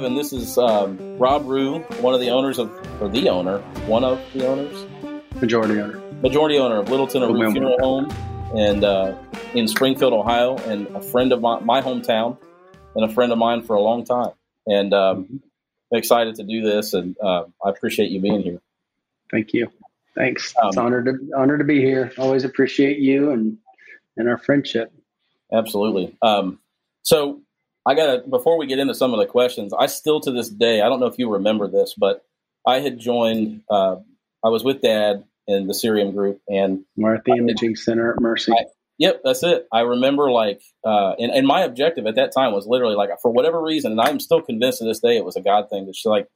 live, and this is um, Rob Rue, one of the owners of, or the owner, one of the owners, majority owner, majority owner of Littleton Rue Funeral Home, and uh, in Springfield, Ohio, and a friend of my, my, hometown, and a friend of mine for a long time. And um, mm-hmm. Excited to do this, and uh, I appreciate you being here. Thank you. Thanks. Um, it's honored to honored to be here. Always appreciate you and and our friendship. Absolutely. Um, so I got to, before we get into some of the questions, I still to this day, I don't know if you remember this, but I had joined, uh, I was with dad in the Cerium group and Martha Imaging Center at Mercy. I, yep, that's it. I remember like, uh, and, and my objective at that time was literally like, for whatever reason, and I'm still convinced to this day it was a God thing. It's like,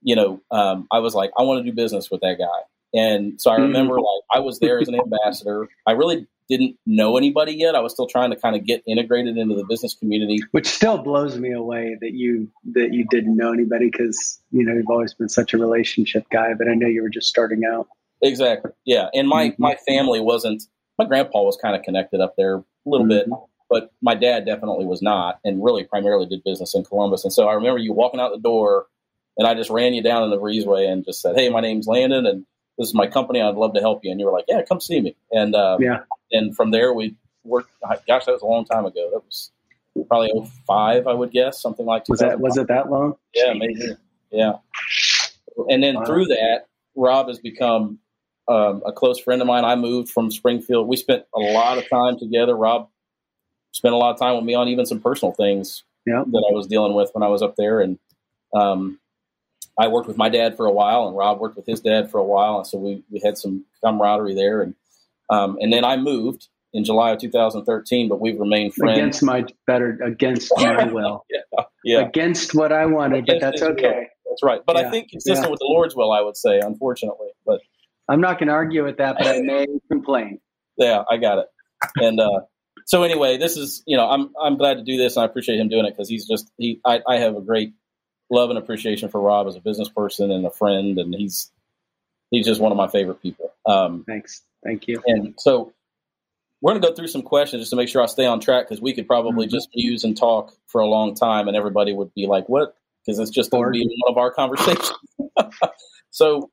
you know, um, I was like, I want to do business with that guy. And so I remember mm. like I was there as an ambassador. I really didn't know anybody yet. I was still trying to kind of get integrated into the business community, which still blows me away that you that you didn't know anybody because you know you've always been such a relationship guy. But I know you were just starting out. Exactly. Yeah, and my mm-hmm. my family wasn't. My grandpa was kind of connected up there a little mm-hmm. bit, but my dad definitely was not, and really primarily did business in Columbus. And so I remember you walking out the door, and I just ran you down in the breezeway and just said, "Hey, my name's Landon, and this is my company. I'd love to help you." And you were like, "Yeah, come see me." And uh, yeah, and from there we worked. Gosh, that was a long time ago. That was probably 05, I would guess, something like. Was that was it that long? Yeah, maybe. Yeah, and then wow. through that, Rob has become um, a close friend of mine. I moved from Springfield. We spent a lot of time together. Rob spent a lot of time with me on even some personal things that I was dealing with when I was up there, and um, I worked with my dad for a while, and Rob worked with his dad for a while, and so we we had some camaraderie there, and um, and then I moved in July of 2013, but we've remained friends. Against my better, against my will. yeah, yeah. Against what I wanted, against but that's okay. Will. That's right. But yeah. I think consistent yeah. with the Lord's will, I would say, unfortunately. But I'm not going to argue with that, but I may complain. Yeah, I got it. And uh, so anyway, this is you know I'm I'm glad to do this, and I appreciate him doing it because he's just he I, I have a great love and appreciation for Rob as a business person and a friend, and he's he's just one of my favorite people. Um, Thanks. Thank you. And so we're going to go through some questions just to make sure I stay on track because we could probably mm-hmm. just use and talk for a long time and everybody would be like, what? Because it's just going to be one of our conversations. so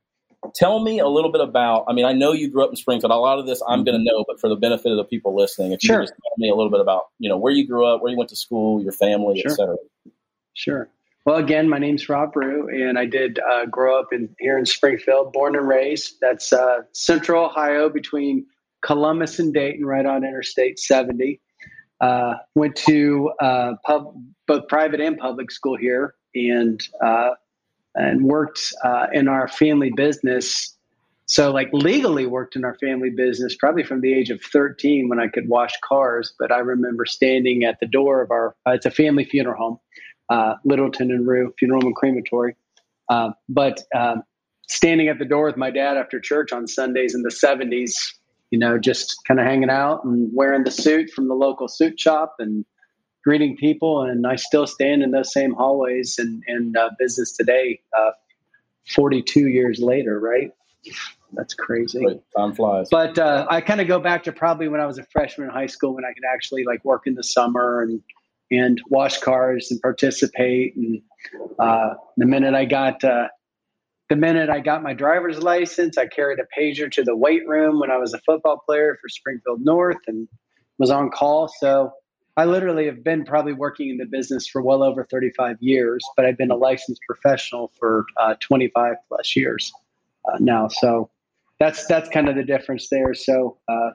tell me a little bit about, I mean, I know you grew up in Springfield. A lot of this I'm going to know, but for the benefit of the people listening, if sure. you just tell me a little bit about, you know, where you grew up, where you went to school, your family, sure. et cetera. Sure. Well, again, my name's Rob Rue, and I did uh, grow up in here in Springfield, born and raised. That's uh, Central Ohio, between Columbus and Dayton, right on Interstate 70. Uh, went to uh, pub, both private and public school here, and uh, and worked uh, in our family business. So, like legally, worked in our family business probably from the age of 13 when I could wash cars. But I remember standing at the door of our. it's a family funeral home uh, Littleton and Rue Funeral and Crematory. Uh, but uh, standing at the door with my dad after church on Sundays in the 70s, you know, just kind of hanging out and wearing the suit from the local suit shop and greeting people. And I still stand in those same hallways and, and uh, business today, uh, 42 years later, right? That's crazy. Time flies. But uh, I kind of go back to probably when I was a freshman in high school when I could actually like work in the summer and and wash cars and participate. And uh, the minute I got uh, the minute I got my driver's license, I carried a pager to the weight room when I was a football player for Springfield North and was on call. So I literally have been probably working in the business for well over 35 years, but I've been a licensed professional for uh, 25 plus years uh, now. So that's that's kind of the difference there. So uh,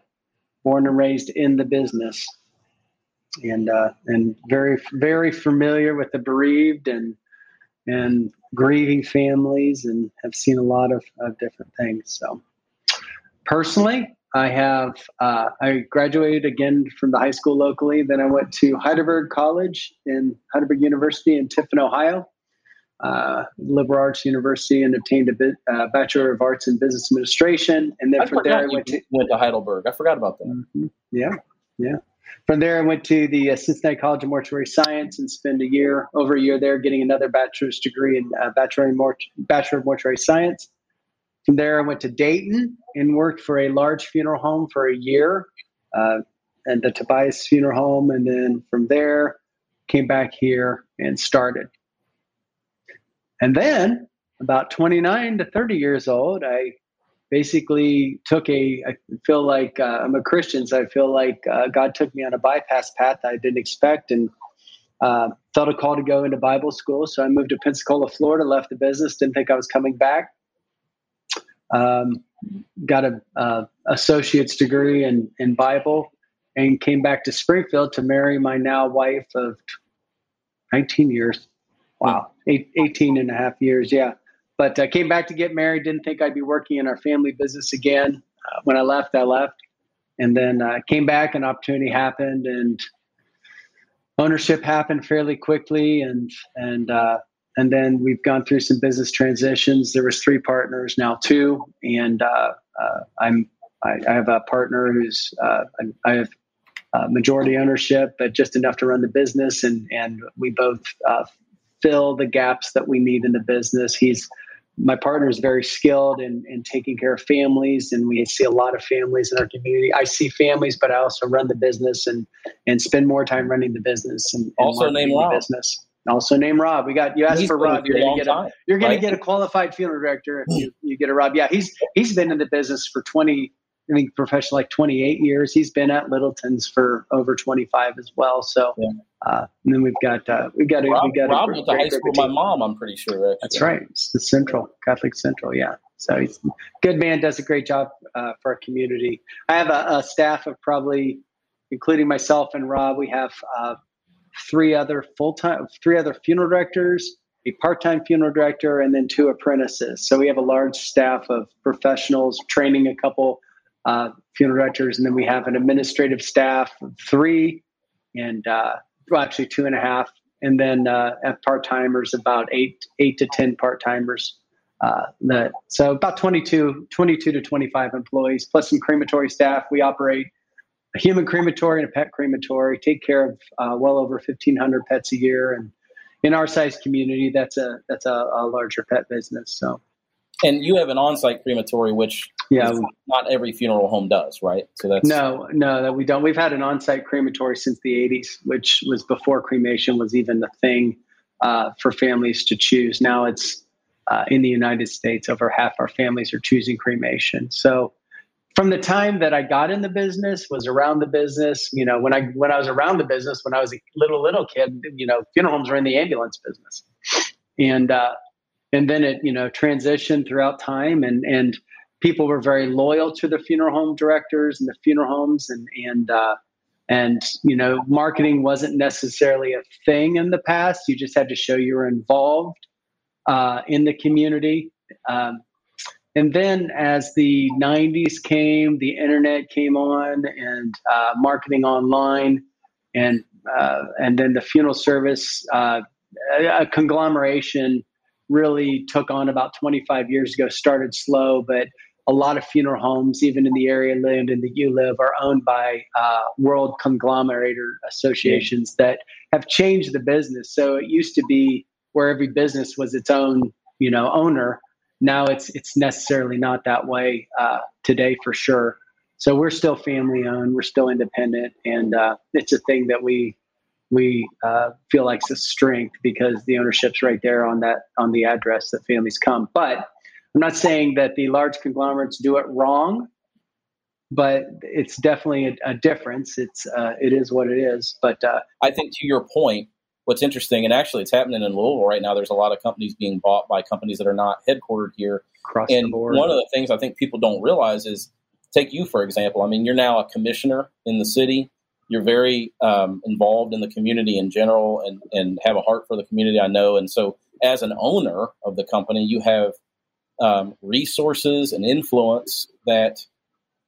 born and raised in the business and uh, and very very familiar with the bereaved and and grieving families and have seen a lot of, of different things. So personally, I have uh, I graduated again from the high school locally. Then I went to Heidelberg College in Heidelberg University in Tiffin, Ohio, uh, liberal arts university, and obtained a bit, uh, bachelor of arts in business administration. And then I from there, I went to, went to Heidelberg. I forgot about that. Mm-hmm. Yeah, yeah. From there, I went to the uh, Cincinnati College of Mortuary Science and spent a year, over a year there, getting another bachelor's degree in uh, bachelor, Mort- bachelor of Mortuary Science. From there, I went to Dayton and worked for a large funeral home for a year, uh, and the Tobias Funeral Home. And then from there, came back here and started. and then about 29 to 30 years old, I basically took a, I feel like uh, I'm a Christian, so I feel like uh, God took me on a bypass path I didn't expect and uh, felt a call to go into Bible school. So I moved to Pensacola, Florida, left the business, didn't think I was coming back. Um, got a associate's degree in, in Bible and came back to Springfield to marry my now wife of 19 years. Wow, eight, 18 and a half years. Yeah. But I uh, came back to get married. Didn't think I'd be working in our family business again. Uh, when I left, I left. And then uh, came back, an opportunity happened, and ownership happened fairly quickly. And, and, uh, and then we've gone through some business transitions. There was three partners, now two, and uh, uh, I'm I, I, have a partner who's uh, I have majority ownership, but just enough to run the business, and and we both uh, fill the gaps that we need in the business. He's my partner is very skilled in, in taking care of families, and we see a lot of families in our community. I see families, but I also run the business and and spend more time running the business and, and also name Rob. business. Also name Rob. We got you asked he's for Rob. You're gonna get a you're gonna right? get a qualified funeral director if you, you get a Rob. Yeah, he's he's been in the business for twenty I think professional like 28 years. He's been at Littleton's for over 25 as well. So, yeah. uh, and then we've got uh, we've got a, Rob, we got Rob went to high school. My mom, I'm pretty sure. Actually. That's right. It's the Central Catholic Central. Yeah. So he's good man. Does a great job uh, for our community. I have a, a, staff of probably, including myself and Rob. We have uh, three other full time, three other funeral directors, a part time funeral director, and then two apprentices. So we have a large staff of professionals training a couple uh, funeral directors, and then we have an administrative staff of three, and uh, well, actually two and a half, and then uh, part timers about eight eight to ten part timers. Uh, that so about 22, 22 to 25 employees plus some crematory staff. We operate a human crematory and a pet crematory. Take care of uh, well over 1,500 pets a year, and in our size community, that's a that's a, a larger pet business. So and you have an on-site crematory, which yeah, not every funeral home does, right? So that's no, no, that we don't. We've had an on-site crematory since the '80s, which was before cremation was even a thing uh, for families to choose. Now it's uh, in the United States, over half our families are choosing cremation. So from the time that I got in the business, was around the business. You know, when I when I was around the business, when I was a little little kid, you know, funeral homes were in the ambulance business, and uh, and then it you know transitioned throughout time and and people were very loyal to the funeral home directors and the funeral homes and and uh, and you know marketing wasn't necessarily a thing in the past. You just had to show you were involved uh, in the community. Um, and then as the 90s came the internet came on and uh, marketing online and uh, and then the funeral service uh, a conglomeration really took on about 25 years ago, started slow, but a lot of funeral homes, even in the area Landon that you live, are owned by uh, world conglomerator associations that have changed the business. So it used to be where every business was its own, you know, owner. Now it's it's necessarily not that way uh, today for sure. So we're still family owned, we're still independent, and uh, it's a thing that we we uh, feel like it's a strength because the ownership's right there on that on the address that families come. But I'm not saying that the large conglomerates do it wrong, but it's definitely a, a difference. It's uh, it is what it is. But uh, I think to your point, what's interesting, and actually it's happening in Louisville right now. There's a lot of companies being bought by companies that are not headquartered here. Across and one of the things I think people don't realize is, take you for example. I mean, you're now a commissioner in the city you're very um, involved in the community in general and, and have a heart for the community, I know. And so, as an owner of the company, you have um, resources and influence that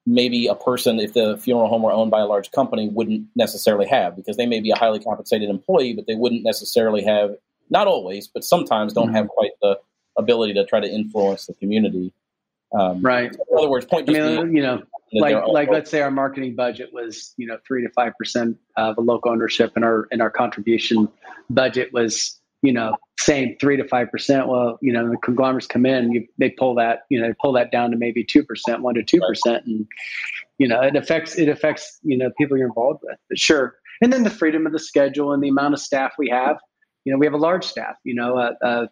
maybe a person, if the funeral home were owned by a large company, wouldn't necessarily have because they may be a highly compensated employee, but they wouldn't necessarily have, not always, but sometimes don't mm-hmm. have quite the ability to try to influence the community. Um, right. In other words, point. I mean, you know, like like let's say our marketing budget was you know three to five percent of a local ownership, and our and our contribution budget was you know same three to five percent. Well, you know the conglomerates come in, you, they pull that you know they pull that down to maybe two percent, one to two percent, and you know it affects it affects you know people you're involved with. But sure, and then the freedom of the schedule and the amount of staff we have. You know, we have a large staff. You know, uh, uh,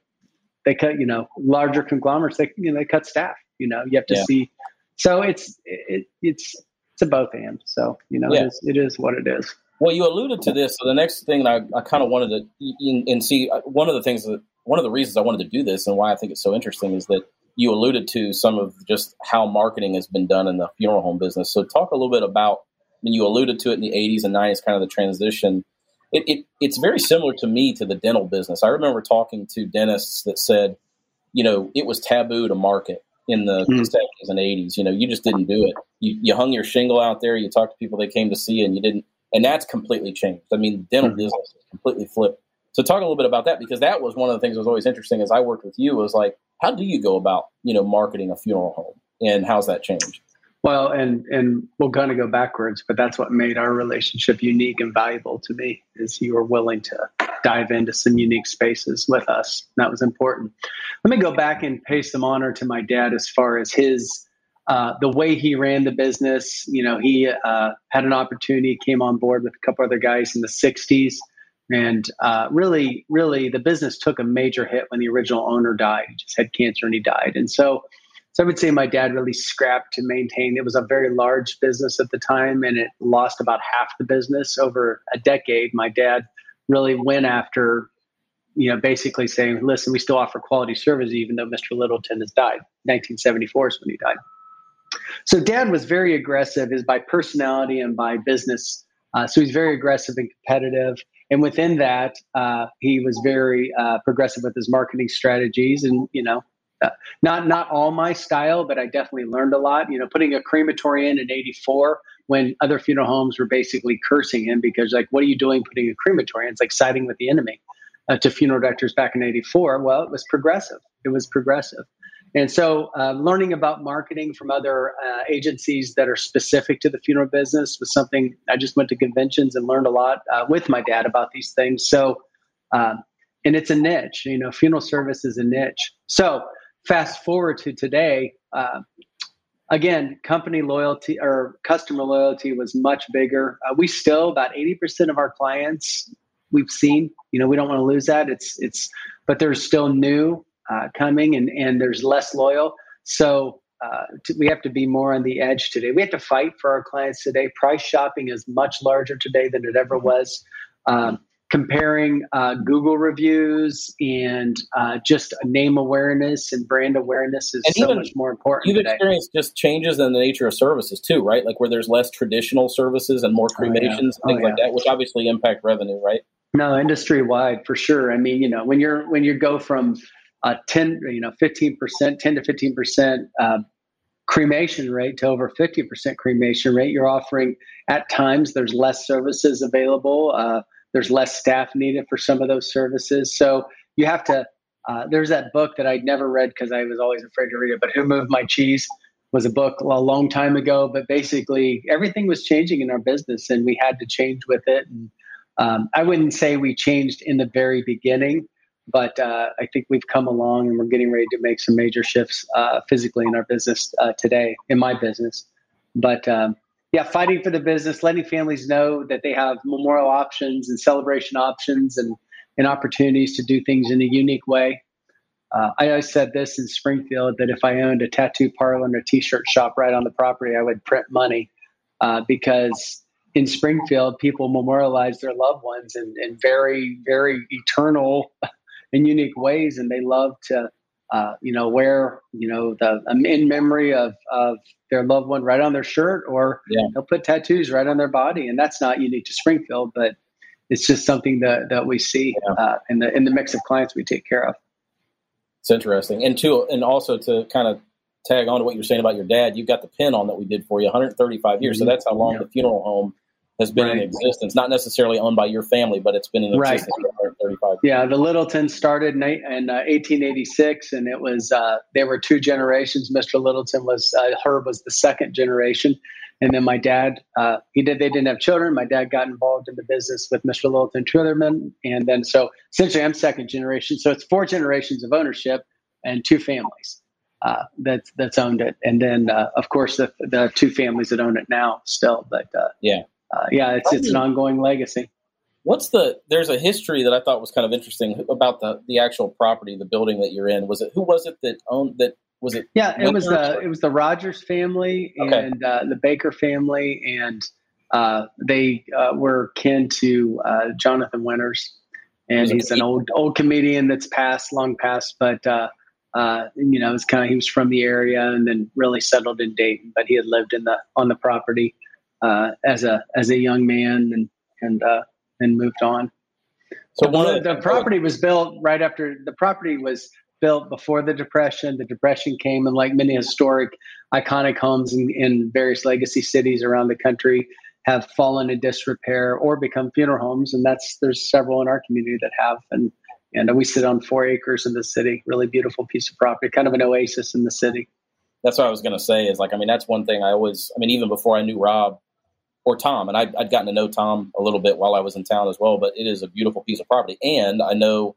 they cut you know larger conglomerates they you know they cut staff you know you have to yeah. see. So it's it, it's it's a both and. So you know yeah. it, is, it is what it is. Well you alluded to this. So the next thing i, I kind of wanted to and see uh, one of the things that one of the reasons i wanted to do this and why i think it's so interesting is that you alluded to some of just how marketing has been done in the funeral home business. So talk a little bit about I mean, you alluded to it in the 80s and 90s kind of the transition. It, it, it's very similar to me to the dental business. I remember talking to dentists that said, you know, it was taboo to market in the mm. 70s and 80s. You know, you just didn't do it. You, you hung your shingle out there, you talked to people they came to see, you and you didn't. And that's completely changed. I mean, dental mm. business is completely flipped. So talk a little bit about that because that was one of the things that was always interesting as I worked with you was like, how do you go about, you know, marketing a funeral home and how's that changed? Well, and and we'll kind of go backwards, but that's what made our relationship unique and valuable to me is you were willing to dive into some unique spaces with us. That was important. Let me go back and pay some honor to my dad as far as his uh, the way he ran the business. You know, he uh, had an opportunity, came on board with a couple other guys in the '60s, and uh, really, really, the business took a major hit when the original owner died. He just had cancer and he died, and so so I would say my dad really scrapped to maintain. It was a very large business at the time, and it lost about half the business over a decade. My dad really went after, you know, basically saying, "Listen, we still offer quality service even though Mr. Littleton has died." 1974 is when he died. So dad was very aggressive, is by personality and by business. Uh, so he's very aggressive and competitive. And within that, uh, he was very uh, progressive with his marketing strategies. And, you know, uh, not not all my style, but I definitely learned a lot. You know, putting a crematory in in '84 when other funeral homes were basically cursing him because, like, what are you doing putting a crematory? in? It's like siding with the enemy. Uh, to funeral directors back in '84, well, it was progressive. It was progressive. And so, uh, learning about marketing from other uh, agencies that are specific to the funeral business was something I just went to conventions and learned a lot uh, with my dad about these things. So, um, and it's a niche, you know, funeral service is a niche. So, fast forward to today, uh, again, company loyalty or customer loyalty was much bigger. Uh, we still about eighty percent of our clients we've seen. You know, we don't want to lose that. It's it's, but there's still new uh, coming, and and there's less loyal. So. Uh, we have to be more on the edge today. We have to fight for our clients today. Price shopping is much larger today than it ever was. Um, comparing uh, Google reviews and uh, just name awareness and brand awareness is and so even, much more important. You've today. experienced just changes in the nature of services too, right? Like where there's less traditional services and more cremations, oh, yeah. things oh, like that, which obviously impact revenue, right? No, industry wide for sure. I mean, you know, when you're when you go from uh, ten, you know, fifteen percent, ten to fifteen percent. Uh, cremation rate to over 50% cremation rate you're offering at times there's less services available uh, there's less staff needed for some of those services. So you have to. Uh, there's that book that I'd never read because I was always afraid to read it. But Who Moved My Cheese was a book a long time ago. But basically, everything was changing in our business, and we had to change with it. And um, I wouldn't say we changed in the very beginning, but uh, I think we've come along, and we're getting ready to make some major shifts uh, physically in our business uh, today, in my business. But um, yeah, fighting for the business, letting families know that they have memorial options and celebration options and, and opportunities to do things in a unique way. Uh, I always said this in Springfield that if I owned a tattoo parlor and a t-shirt shop right on the property, I would print money uh, because in Springfield, people memorialize their loved ones in, in very, very eternal and unique ways, and they love to uh, you know, wear, you know, the um, in memory of, of their loved one right on their shirt, or yeah. they'll put tattoos right on their body, and that's not unique to Springfield, but it's just something that that we see yeah. uh, in the in the mix of clients we take care of. It's interesting, and to and also to kind of tag on to what you're saying about your dad, you've got the pin on that we did for you, 135 years. Mm-hmm. So that's how long yeah. the funeral home has been right. in existence, not necessarily owned by your family, but it's been in existence right. for 35 Yeah, the Littleton started in, in uh, 1886, and it was uh, there were two generations. Mr. Littleton was uh, Herb was the second generation, and then my dad uh, he did they didn't have children. My dad got involved in the business with Mr. Littleton, men, and then so essentially I'm second generation. So it's four generations of ownership and two families. Uh, that's that's owned it, and then uh, of course the the two families that own it now still. But yeah, uh, yeah, it's it's an ongoing legacy. What's the? There's a history that I thought was kind of interesting about the the actual property, the building that you're in. Was it who was it that owned that? Was it? Yeah, it was the it was the Rogers family okay. and uh, the Baker family, and uh, they uh, were kin to uh, Jonathan Winters, and he's an old old comedian that's passed, long past, but uh, uh, you know, it's kind of he was from the area and then really settled in Dayton, but he had lived in the on the property uh, as a as a young man and and uh, and moved on. So one the, of the, the property was built right after the property was built before the depression. The depression came, and like many historic, iconic homes in, in various legacy cities around the country, have fallen in disrepair or become funeral homes, and that's there's several in our community that have and and we sit on four acres in the city. Really beautiful piece of property, kind of an oasis in the city. That's what I was going to say. Is like, I mean, that's one thing I always. I mean, even before I knew Rob or Tom, and I'd, I'd gotten to know Tom a little bit while I was in town as well. But it is a beautiful piece of property, and I know.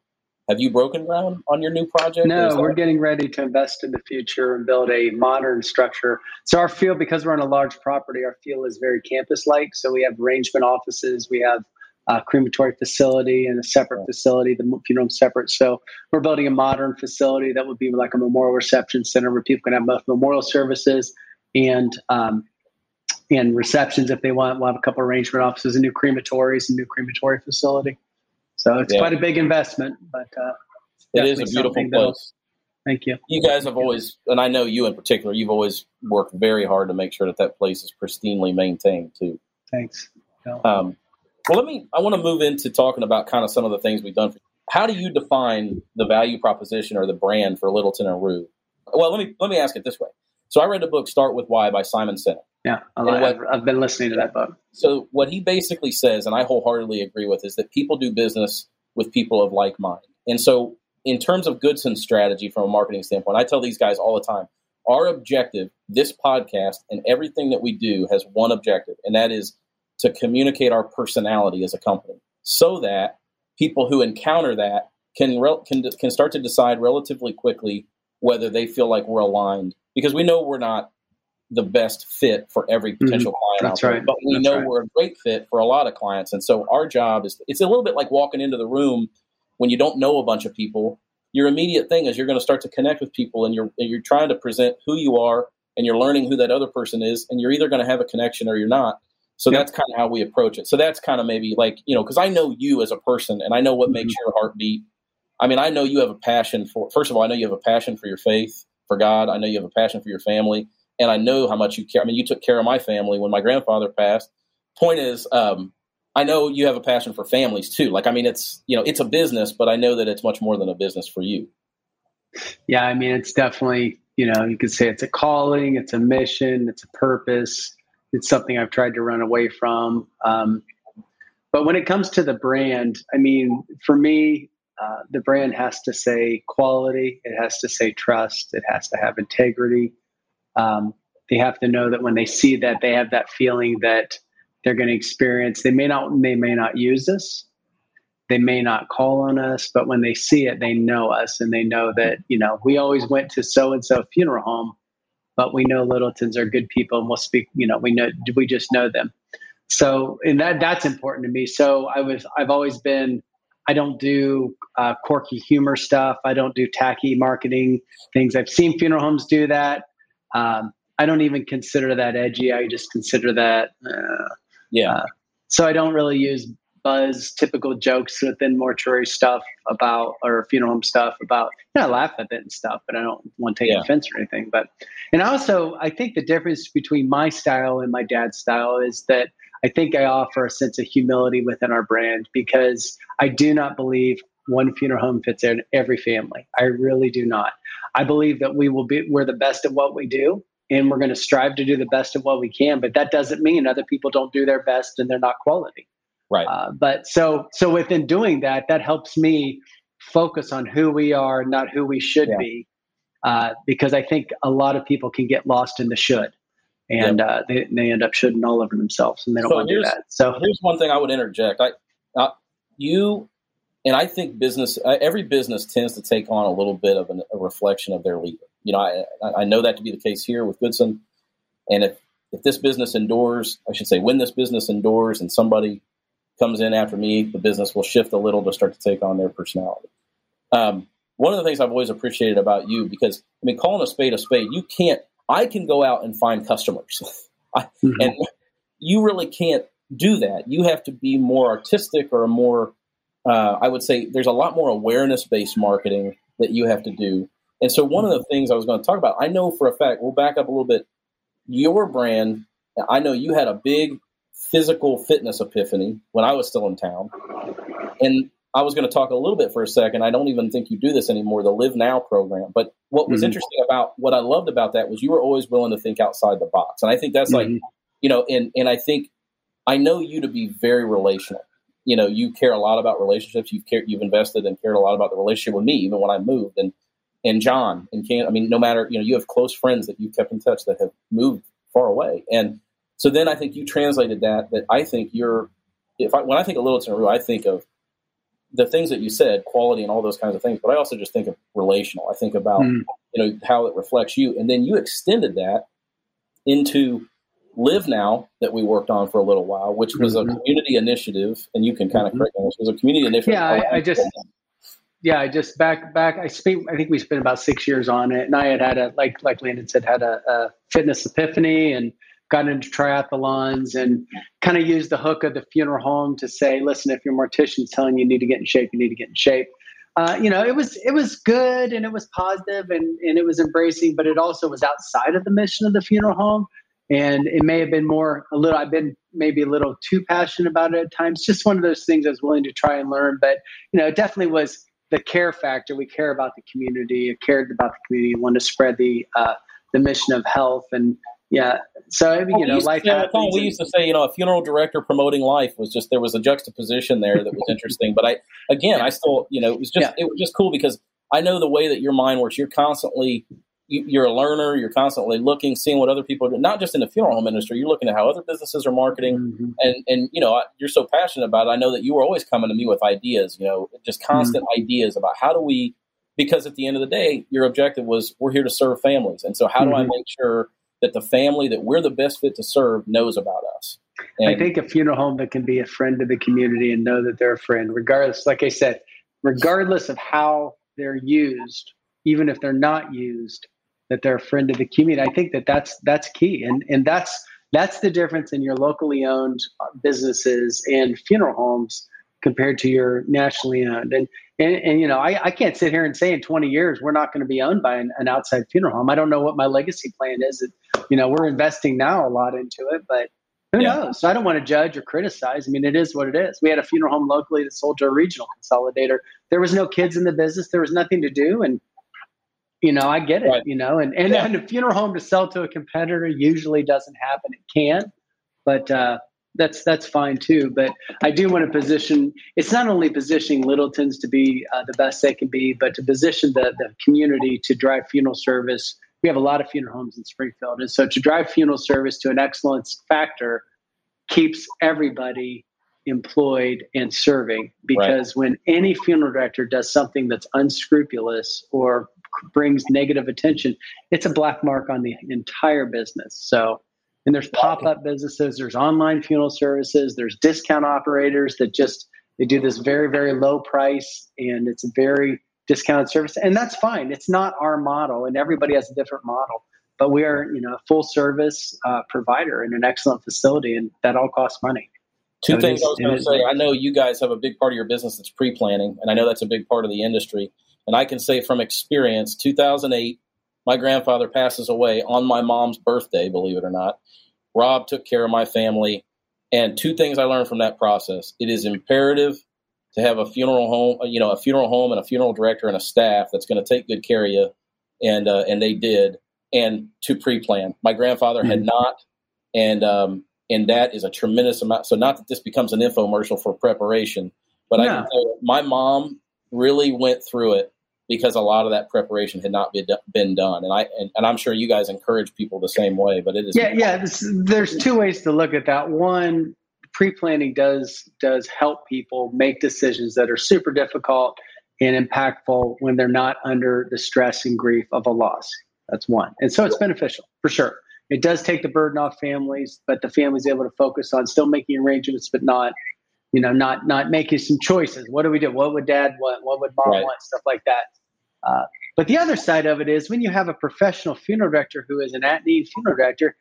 Have you broken ground on your new project? No, we're getting ready to invest in the future and build a modern structure. So our field, because we're on a large property, our field is very campus-like. So we have arrangement offices, we have a crematory facility and a separate facility, the funeral separate. So we're building a modern facility that would be like a memorial reception center where people can have both memorial services and um, and receptions if they want. We'll have a couple arrangement offices, and new crematories, and new crematory facility. So it's yeah. quite a big investment, but uh, it is a beautiful place. Thank you. You guys have always, and I know you in particular, you've always worked very hard to make sure that that place is pristinely maintained too. Thanks. Um, well, let me. I want to move into talking about kind of some of the things we've done. For, how do you define the value proposition or the brand for Littleton and Rue? Well, let me let me ask it this way. So I read the book "Start with Why" by Simon Sinek. Yeah, what, I've been listening to that book. So what he basically says, and I wholeheartedly agree with, is that people do business with people of like mind. And so, in terms of Goodson's strategy from a marketing standpoint, I tell these guys all the time: our objective, this podcast, and everything that we do has one objective, and that is to communicate our personality as a company so that people who encounter that can, can, can start to decide relatively quickly whether they feel like we're aligned because we know we're not the best fit for every mm-hmm. potential mm-hmm. client That's out there, right. but we That's know right. we're a great fit for a lot of clients. And so our job is it's a little bit like walking into the room when you don't know a bunch of people. Your immediate thing is you're going to start to connect with people and you're and you're trying to present who you are and you're learning who that other person is and you're either going to have a connection or you're not. So yep. that's kind of how we approach it. So that's kind of maybe like, you know, because I know you as a person and I know what mm-hmm. makes your heart beat. I mean, I know you have a passion for, first of all, I know you have a passion for your faith, for God. I know you have a passion for your family. And I know how much you care. I mean, you took care of my family when my grandfather passed. Point is, um, I know you have a passion for families too. Like, I mean, it's, you know, it's a business, but I know that it's much more than a business for you. Yeah. I mean, it's definitely, you know, you could say it's a calling, it's a mission, it's a purpose it's something I've tried to run away from. Um, but when it comes to the brand, I mean, for me, uh, the brand has to say quality, it has to say trust, it has to have integrity. Um, they have to know that when they see that, they have that feeling that they're going to experience. They may not, they may not use us, they may not call on us, but when they see it, they know us and they know that you know we always went to so and so funeral home but we know Littletons are good people and we'll speak, you know, we know, we just know them. So, and that, that's important to me. So I was, I've always been, I don't do uh, quirky humor stuff. I don't do tacky marketing things. I've seen funeral homes do that. Um, I don't even consider that edgy. I just consider that, uh, yeah. Uh, so I don't really use buzz typical jokes within mortuary stuff about or funeral home stuff about you know, I laugh at it and stuff, but I don't want to take yeah. offense or anything. But and also I think the difference between my style and my dad's style is that I think I offer a sense of humility within our brand because I do not believe one funeral home fits in every family. I really do not. I believe that we will be we're the best at what we do and we're going to strive to do the best of what we can, but that doesn't mean other people don't do their best and they're not quality. Right. Uh, but so so within doing that, that helps me focus on who we are, not who we should yeah. be, uh, because I think a lot of people can get lost in the should, and yep. uh, they they end up shoulding all over themselves, and they don't so want to do that. So here's one thing I would interject: I uh, you and I think business uh, every business tends to take on a little bit of an, a reflection of their leader. You know, I I know that to be the case here with Goodson, and if if this business endures, I should say, when this business endures, and somebody comes in after me, the business will shift a little to start to take on their personality. Um, one of the things I've always appreciated about you, because I mean, calling a spade a spade, you can't. I can go out and find customers, mm-hmm. and you really can't do that. You have to be more artistic or more. Uh, I would say there's a lot more awareness based marketing that you have to do. And so, one of the things I was going to talk about, I know for a fact, we'll back up a little bit. Your brand, I know you had a big physical fitness epiphany when I was still in town. And I was going to talk a little bit for a second. I don't even think you do this anymore, the Live Now program. But what was mm-hmm. interesting about what I loved about that was you were always willing to think outside the box. And I think that's mm-hmm. like, you know, and, and I think I know you to be very relational. You know, you care a lot about relationships. You've cared, you've invested and cared a lot about the relationship with me, even when I moved. And and John and can I mean, no matter you know, you have close friends that you've kept in touch that have moved far away. And so then I think you translated that. That I think you're. If I, when I think of Littleton Rue, I think of the things that you said, quality and all those kinds of things. But I also just think of relational. I think about mm. you know how it reflects you, and then you extended that into Live Now that we worked on for a little while, which was mm-hmm. a community initiative, and you can kind of mm-hmm. correct me. This was a community initiative. Yeah, I, I just yeah, I just back back. I spent. I think we spent about six years on it, and I had had a like like Landon said, had a, a fitness epiphany and got into triathlons and kind of used the hook of the funeral home to say, listen, if your mortician's telling you you need to get in shape, you need to get in shape. Uh, you know, it was it was good and it was positive and, and it was embracing, but it also was outside of the mission of the funeral home. And it may have been more a little I've been maybe a little too passionate about it at times. Just one of those things I was willing to try and learn. But you know, it definitely was the care factor. We care about the community, cared about the community, wanted to spread the uh, the mission of health and yeah. So well, you know, life. To, we used to say, you know, a funeral director promoting life was just there was a juxtaposition there that was interesting. but I, again, I still, you know, it was just yeah. it was just cool because I know the way that your mind works. You're constantly you're a learner. You're constantly looking, seeing what other people are doing. Not just in the funeral home industry. You're looking at how other businesses are marketing, mm-hmm. and and you know you're so passionate about it. I know that you were always coming to me with ideas. You know, just constant mm-hmm. ideas about how do we. Because at the end of the day, your objective was we're here to serve families, and so how mm-hmm. do I mm-hmm. make sure that the family that we're the best fit to serve knows about us. And I think a funeral home that can be a friend to the community and know that they're a friend, regardless, like I said, regardless of how they're used, even if they're not used, that they're a friend of the community. I think that that's that's key, and and that's that's the difference in your locally owned businesses and funeral homes compared to your nationally owned. And and, and you know, I, I can't sit here and say in 20 years we're not going to be owned by an, an, outside funeral home. I don't know what my legacy plan is. It, you know, we're investing now a lot into it, but who yeah. knows? So I don't want to judge or criticize. I mean, it is what it is. We had a funeral home locally that sold to a regional consolidator. There was no kids in the business. There was nothing to do, and you know, I get it. Right. You know, and and, yeah. and a funeral home to sell to a competitor usually doesn't happen. It can, but uh, that's that's fine too. But I do want to position. It's not only positioning Littleton's to be uh, the best they can be, but to position the the community to drive funeral service. We have a lot of funeral homes in Springfield, and so to drive funeral service to an excellence factor keeps everybody employed and serving. Because right. when any funeral director does something that's unscrupulous or brings negative attention, it's a black mark on the entire business. So and there's pop-up businesses, there's online funeral services, there's discount operators that just they do this very, very low price and it's a very discounted service. And that's fine. It's not our model and everybody has a different model. But we are, you know, a full service uh, provider in an excellent facility and that all costs money. Two so things is, I was going to say. I know you guys have a big part of your business that's pre-planning, and I know that's a big part of the industry. And I can say from experience, 2008, my grandfather passes away on my mom's birthday, believe it or not. Rob took care of my family. And two things I learned from that process it is imperative to have a funeral home, you know, a funeral home and a funeral director and a staff that's going to take good care of you. And, uh, and they did. And to pre plan. My grandfather mm-hmm. had not. And, um, and that is a tremendous amount. So, not that this becomes an infomercial for preparation, but I can tell you, my mom really went through it because a lot of that preparation had not been, been done. And I and, and I'm sure you guys encourage people the same way, but it is yeah yeah. This, there's two ways to look at that. One, pre-planning does does help people make decisions that are super difficult and impactful when they're not under the stress and grief of a loss. That's one, and so it's beneficial for sure. It does take the burden off families, but the family's able to focus on still making arrangements, but not you know, not not making some choices. What do we do? What would dad want? What would mom right. want? Stuff like that. Uh, but the other side of it is when you have a professional funeral director who is an at-need funeral director,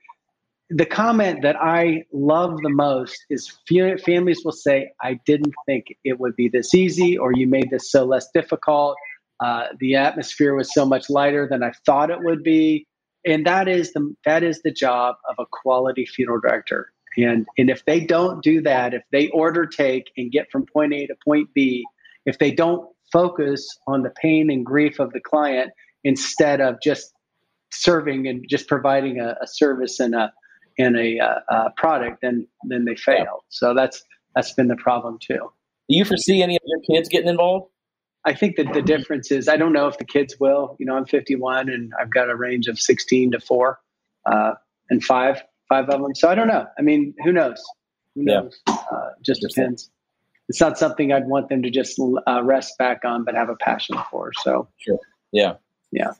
the comment that I love the most is families will say, "I didn't think it would be this easy," or "You made this so less difficult." Uh, the atmosphere was so much lighter than I thought it would be, and that is the that is the job of a quality funeral director. And and if they don't do that, if they order take and get from point A to point B, if they don't focus on the pain and grief of the client instead of just serving and just providing a, a service and a and a, uh, a, product, then then they fail. Yeah. So that's that's been the problem too. Do you foresee any of your kids getting involved? I think that the difference is I don't know if the kids will. You know, I'm 51 and I've got a range of 16 to four uh, and five, five of them. So I don't know. I mean, who knows? Who knows? Yeah. Uh, just depends. It's not something I'd want them to just uh, rest back on, but have a passion for. So sure. Yeah. Yeah.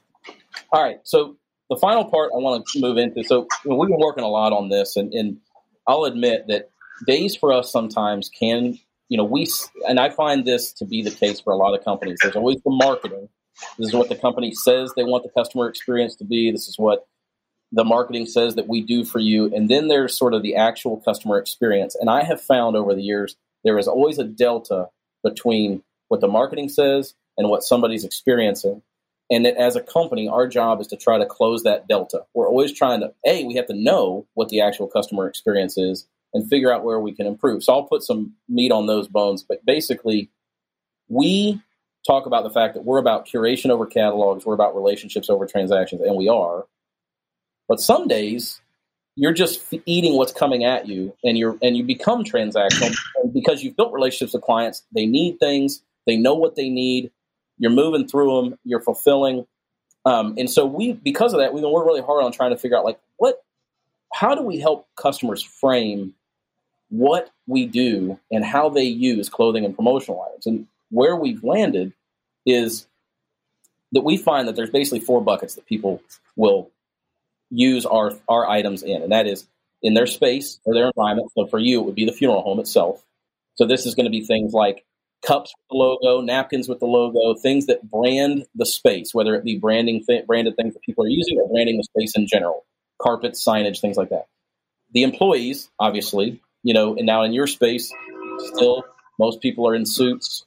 All right. So the final part I want to move into. So we've been working a lot on this, and, and I'll admit that days for us sometimes can you know, we, and I find this to be the case for a lot of companies. There's always the marketing. This is what the company says they want the customer experience to be. This is what the marketing says that we do for you. And then there's sort of the actual customer experience. And I have found over the years, there is always a delta between what the marketing says and what somebody's experiencing. And that as a company, our job is to try to close that delta. We're always trying to, A, we have to know what the actual customer experience is and figure out where we can improve. So I'll put some meat on those bones. But basically, we talk about the fact that we're about curation over catalogs, we're about relationships over transactions, and we are. But some days you're just eating what's coming at you, and you're and you become transactional because you've built relationships with clients. They need things, they know what they need. You're moving through them, you're fulfilling. Um, and so we, because of that, we've been working really hard on trying to figure out like what, how do we help customers frame what we do and how they use clothing and promotional items. And where we've landed is that we find that there's basically four buckets that people will use our our items in, and that is in their space or their environment. So for you, it would be the funeral home itself. So this is going to be things like cups with the logo, napkins with the logo, things that brand the space, whether it be branding th- branded things that people are using or branding the space in general, carpets, signage, things like that. The employees, obviously, you know, and now in your space, still most people are in suits.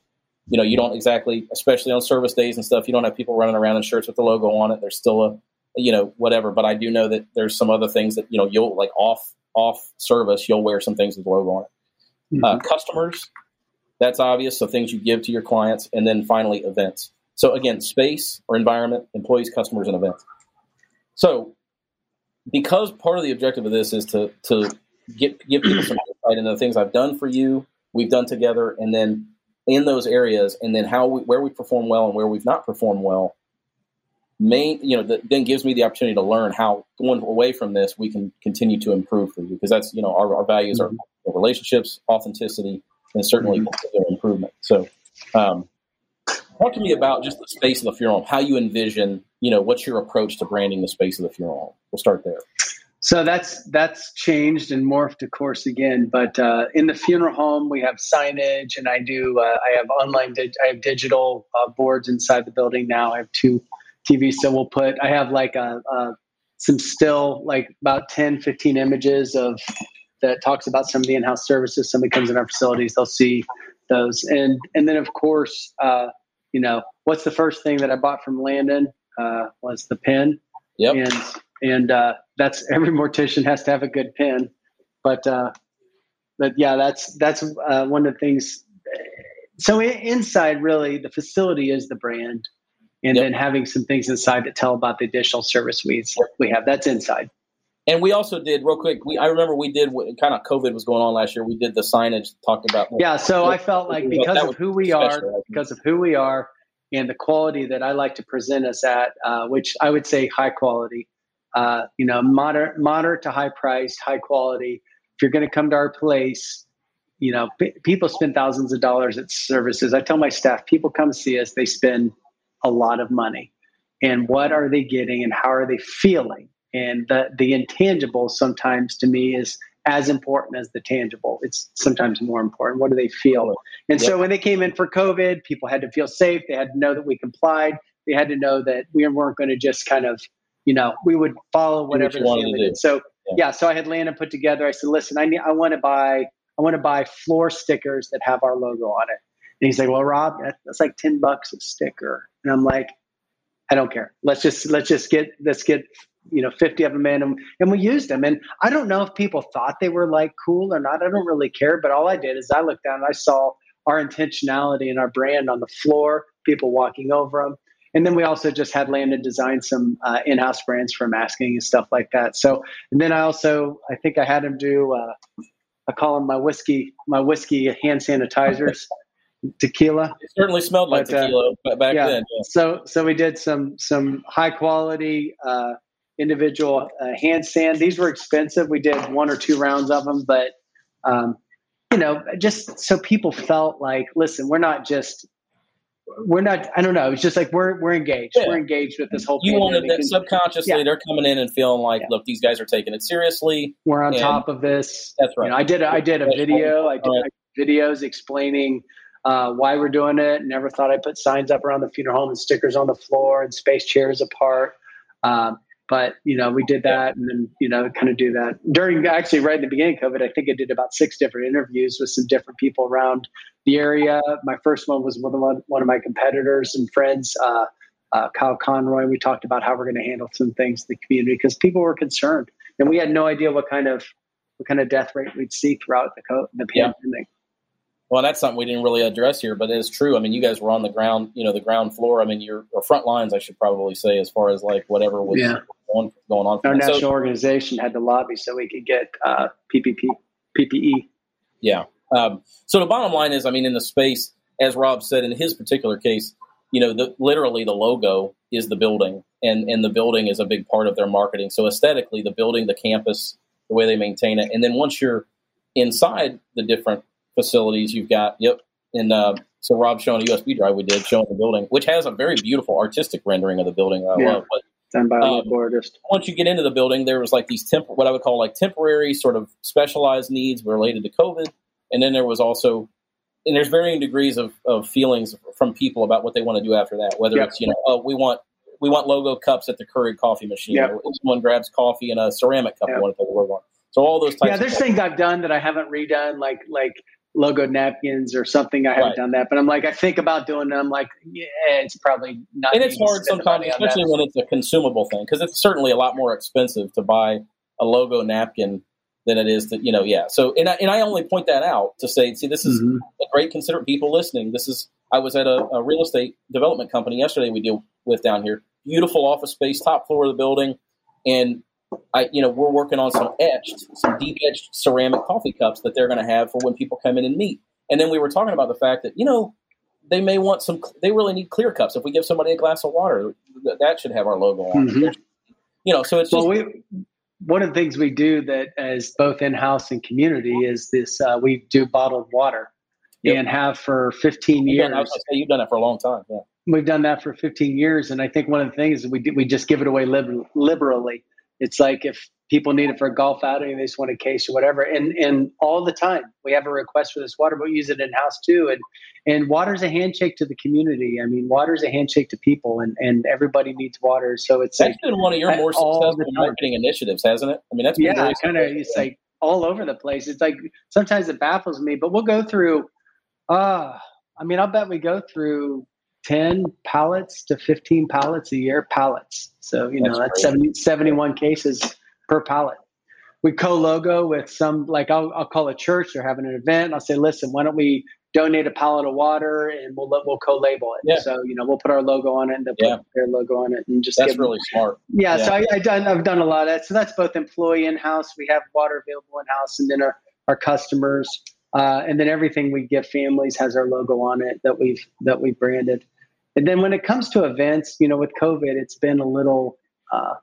You know, you don't exactly, especially on service days and stuff, you don't have people running around in shirts with the logo on it. There's still a, you know, whatever. But I do know that there's some other things that you know you'll like off off service, you'll wear some things with logo on it. Mm-hmm. Uh, customers, that's obvious. So things you give to your clients, and then finally events. So again, space or environment, employees, customers, and events. So because part of the objective of this is to to get give people some insight into the things I've done for you, we've done together, and then in those areas, and then how we, where we perform well and where we've not performed well. Main, you know, the, then gives me the opportunity to learn how going away from this we can continue to improve for you because that's you know our, our values mm-hmm. are relationships, authenticity, and certainly mm-hmm. improvement. So, um, talk to me about just the space of the funeral home, how you envision, you know, what's your approach to branding the space of the funeral home. We'll start there. So that's that's changed and morphed, of course, again. But uh, in the funeral home, we have signage, and I do. Uh, I have online. Di- I have digital uh, boards inside the building now. I have two TVs. So we'll put. I have like a, a, some still like about 10, 15 images of that talks about some of the in-house services. Somebody comes in our facilities, they'll see those, and and then of course, uh, you know, what's the first thing that I bought from Landon uh, was the pen. Yep. And and uh, that's every mortician has to have a good pen. But uh, but yeah, that's that's uh, one of the things. So inside, really, the facility is the brand, and yep. then having some things inside to tell about the additional service we we have. That's inside. And we also did real quick. We I remember we did what kind of COVID was going on last year. We did the signage talked about. Yeah, so I felt like because of who we are, because of who we are, and the quality that I like to present us at, uh, which I would say high quality uh, you know, moderate, moderate to high priced, high quality. If you're going to come to our place, you know, p- people spend thousands of dollars at services. I tell my staff, people come see us, they spend a lot of money. And what are they getting and how are they feeling? And the, the intangible sometimes to me is as important as the tangible. It's sometimes more important. What do they feel? And so when they came in for COVID, people had to feel safe. They had to know that we complied. They had to know that we weren't going to just kind of, you know, we would follow whatever the family did. So yeah. yeah, so I had Landon put together. I said, listen, I need, I want to buy, I want to buy floor stickers that have our logo on it. And he's like, well, Rob, that's like 10 bucks a sticker. And I'm like, I don't care. Let's just, let's just get, let's get, you know, 50 of them in and, and we used them. And I don't know if people thought they were like cool or not. I don't really care. But all I did is I looked down and I saw our intentionality and our brand on the floor, people walking over them. And then we also just had Landon design some uh, in-house brands for masking and stuff like that. So, and then I also, I think I had him do, uh, I call them my whiskey, my whiskey hand sanitizers tequila. It certainly smelled like but, uh, tequila uh, back yeah. then. Yeah. So so we did some some high quality uh, individual uh, hand sand. These were expensive. We did one or two rounds of them, but um, you know, just so people felt like, listen, we're not just we're not i don't know it's just like we're we're engaged yeah. we're engaged with this whole you wanted that subconsciously yeah. they're coming in and feeling like yeah. look these guys are taking it seriously we're on top of this that's right you know, i did i did a video i did right. videos explaining uh, why we're doing it. Never thought I'd put signs up around the funeral home and stickers on the floor and space chairs apart. Um, but you know, we did that, and then you know, kind of do that during actually right in the beginning of COVID. I think I did about six different interviews with some different people around the area. My first one was with one, one of my competitors and friends, uh, uh, Kyle Conroy. We talked about how we're going to handle some things in the community because people were concerned, and we had no idea what kind of what kind of death rate we'd see throughout the co- the pandemic. Yeah. Well, that's something we didn't really address here, but it is true. I mean, you guys were on the ground, you know, the ground floor. I mean, your or front lines, I should probably say, as far as like whatever was yeah. going, going on. Our national so, organization had to lobby so we could get uh, PPP, PPE. Yeah. Um, so the bottom line is, I mean, in the space, as Rob said, in his particular case, you know, the, literally the logo is the building, and and the building is a big part of their marketing. So aesthetically, the building, the campus, the way they maintain it, and then once you're inside the different facilities. You've got yep, and uh, so Rob showing a USB drive we did showing the building, which has a very beautiful artistic rendering of the building. I yeah. love, but done by a um, local artist. Once you get into the building, there was like these temp, what I would call like temporary sort of specialized needs related to COVID, and then there was also and there's varying degrees of, of feelings from people about what they want to do after that. Whether yep. it's you know, oh, we want we want logo cups at the Keurig coffee machine. Yep. Or someone grabs coffee in a ceramic cup. Yep. want to the logo on. So all those types. Yeah, there's things I've done that I haven't redone, like like logo napkins or something. I haven't right. done that, but I'm like, I think about doing it. I'm like, yeah, it's probably not. And it's hard sometimes, especially when it's a consumable thing, because it's certainly a lot more expensive to buy a logo napkin than it is to, you know, yeah. So, and I, and I only point that out to say, see, this is mm-hmm. a great considerate people listening. This is, I was at a, a real estate development company yesterday we deal with down here. Beautiful office space, top floor of the building. And I, you know, we're working on some etched, some deep etched ceramic coffee cups that they're going to have for when people come in and meet. And then we were talking about the fact that, you know, they may want some, they really need clear cups. If we give somebody a glass of water, that should have our logo on mm-hmm. You know, so it's just. Well, we, one of the things we do that as both in-house and community is this, uh, we do bottled water yep. and have for 15 years. Done, say you've done it for a long time. Yeah. We've done that for 15 years. And I think one of the things is we, do, we just give it away liber- liberally it's like if people need it for a golf outing, they just want a case or whatever. And and all the time we have a request for this water, but we use it in house too. And and water's a handshake to the community. I mean, water's a handshake to people, and and everybody needs water. So it's that's like, been one of your more successful marketing initiatives, hasn't it? I mean, that's yeah, kind of. It's like all over the place. It's like sometimes it baffles me, but we'll go through. Uh I mean, I'll bet we go through 10 pallets to 15 pallets a year pallets. So you know that's, that's 70, 71 cases per pallet. We co-logo with some like I'll, I'll call a church they're having an event i'll say listen why don't we donate a pallet of water and we'll we'll co-label it. Yeah. so you know we'll put our logo on it and they'll yeah. put their logo on it and just that's really smart. Yeah, yeah, so I, I done i've done a lot of that. So that's both employee in-house we have water available in-house and then our, our customers uh, and then everything we give families has our logo on it that we've that we've branded and then when it comes to events, you know, with COVID, it's been a little, uh,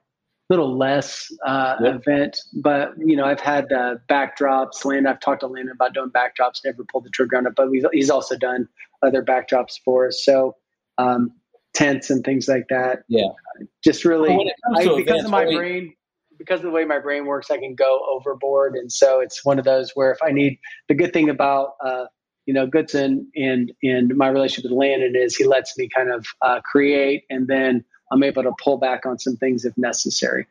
little less uh, yep. event. But you know, I've had uh, backdrops. Land, I've talked to Landon about doing backdrops. Never pulled the trigger on it, but he's also done other backdrops for us. So um, tents and things like that. Yeah, just really I, because events, of my brain. because of the way my brain works, I can go overboard, and so it's one of those where if I need the good thing about uh, you know Goodson and and my relationship with Landon is he lets me kind of uh, create, and then I'm able to pull back on some things if necessary.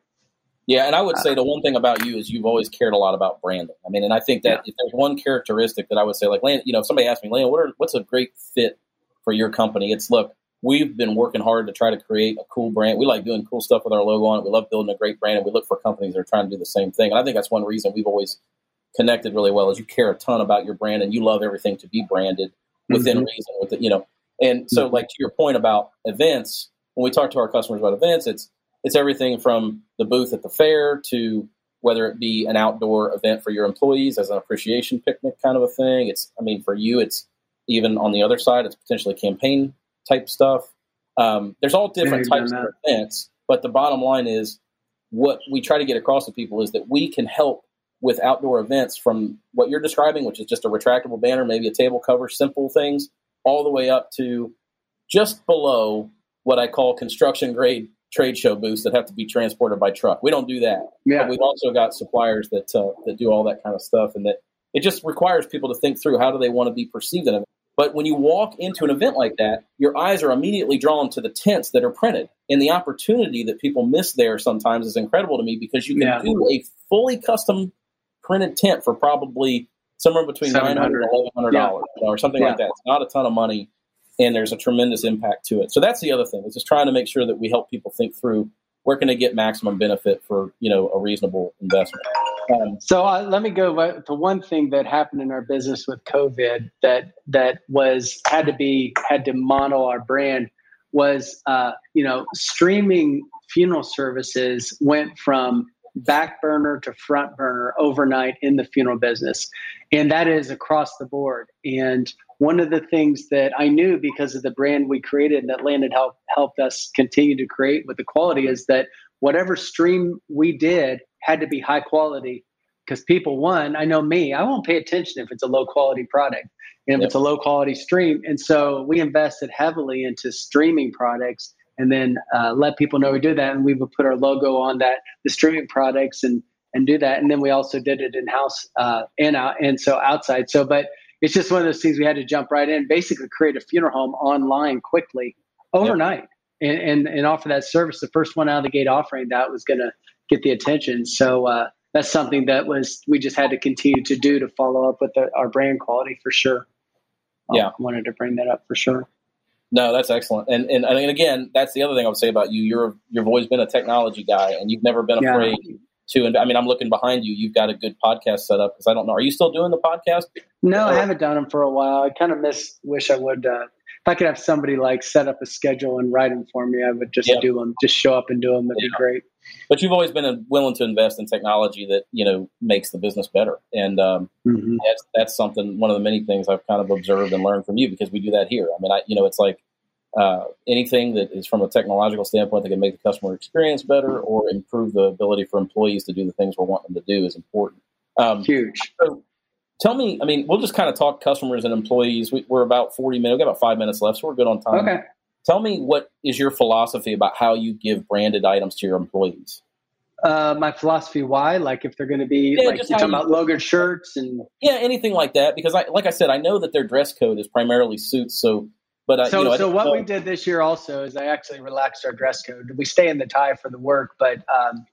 Yeah, and I would say the one thing about you is you've always cared a lot about branding. I mean, and I think that yeah. if there's one characteristic that I would say, like, Land, you know, if somebody asked me, Landon, what are, what's a great fit for your company? It's look, we've been working hard to try to create a cool brand. We like doing cool stuff with our logo on it. We love building a great brand, and we look for companies that are trying to do the same thing. And I think that's one reason we've always connected really well is you care a ton about your brand and you love everything to be branded within mm-hmm. reason. With it, you know, and so mm-hmm. like to your point about events, when we talk to our customers about events, it's it's everything from the booth at the fair to whether it be an outdoor event for your employees as an appreciation picnic kind of a thing. It's, I mean, for you, it's even on the other side, it's potentially campaign type stuff. Um, there's all different types of events, but the bottom line is what we try to get across to people is that we can help with outdoor events from what you're describing, which is just a retractable banner, maybe a table cover, simple things, all the way up to just below what I call construction grade trade show booths that have to be transported by truck. We don't do that. Yeah. But we've also got suppliers that uh, that do all that kind of stuff, and that it just requires people to think through how do they want to be perceived in it. But when you walk into an event like that, your eyes are immediately drawn to the tents that are printed, and the opportunity that people miss there sometimes is incredible to me because you can yeah. do a fully custom printed tent for probably somewhere between nine hundred and eleven hundred dollars yeah. or something yeah. like that. It's not a ton of money and there's a tremendous impact to it. So that's the other thing is just trying to make sure that we help people think through where can they get maximum benefit for you know a reasonable investment. Um, so uh, let me go to one thing that happened in our business with COVID that that was had to be had to model our brand was uh, you know streaming funeral services went from back burner to front burner overnight in the funeral business. And that is across the board. And one of the things that I knew because of the brand we created and that Landon helped helped us continue to create with the quality is that whatever stream we did had to be high quality. Because people one I know me I won't pay attention if it's a low quality product and if yep. it's a low quality stream. And so we invested heavily into streaming products and then uh, let people know we do that and we would put our logo on that the streaming products and and do that and then we also did it in house uh, and out and so outside so but it's just one of those things we had to jump right in, basically create a funeral home online quickly overnight yep. and, and, and offer that service. The first one out of the gate offering that was going to get the attention. So uh, that's something that was we just had to continue to do to follow up with the, our brand quality for sure. Um, yeah, I wanted to bring that up for sure. No, that's excellent. And, and and again, that's the other thing I would say about you. You're you've always been a technology guy, and you've never been afraid yeah to and I mean I'm looking behind you. You've got a good podcast set up because I don't know. Are you still doing the podcast? No? I haven't done them for a while. I kind of miss. Wish I would. Uh, if I could have somebody like set up a schedule and write them for me, I would just do them. Just show up and do them. That'd yeah. be great. But you've always been willing to invest in technology that you know makes the business better, and um, mm-hmm. that's that's something. One of the many things I've kind of observed and learned from you because we do that here. I mean, I you know it's like uh, anything that is from a technological standpoint that can make the customer experience better or improve the ability for employees to do the things we're wanting them to do is important. Um, Huge. So tell me, I mean, we'll just kind of talk customers and employees. We, are about 40 minutes, we've got about five minutes left, so we're good on time. Okay. Tell me what is your philosophy about how you give branded items to your employees? Uh, my philosophy why like if they're going to be yeah, like you're talking you, about logo shirts and yeah anything like that because I like I said I know that their dress code is primarily suits so but uh, so, you know, so what we did this year also is I actually relaxed our dress code. We stay in the tie for the work, but um,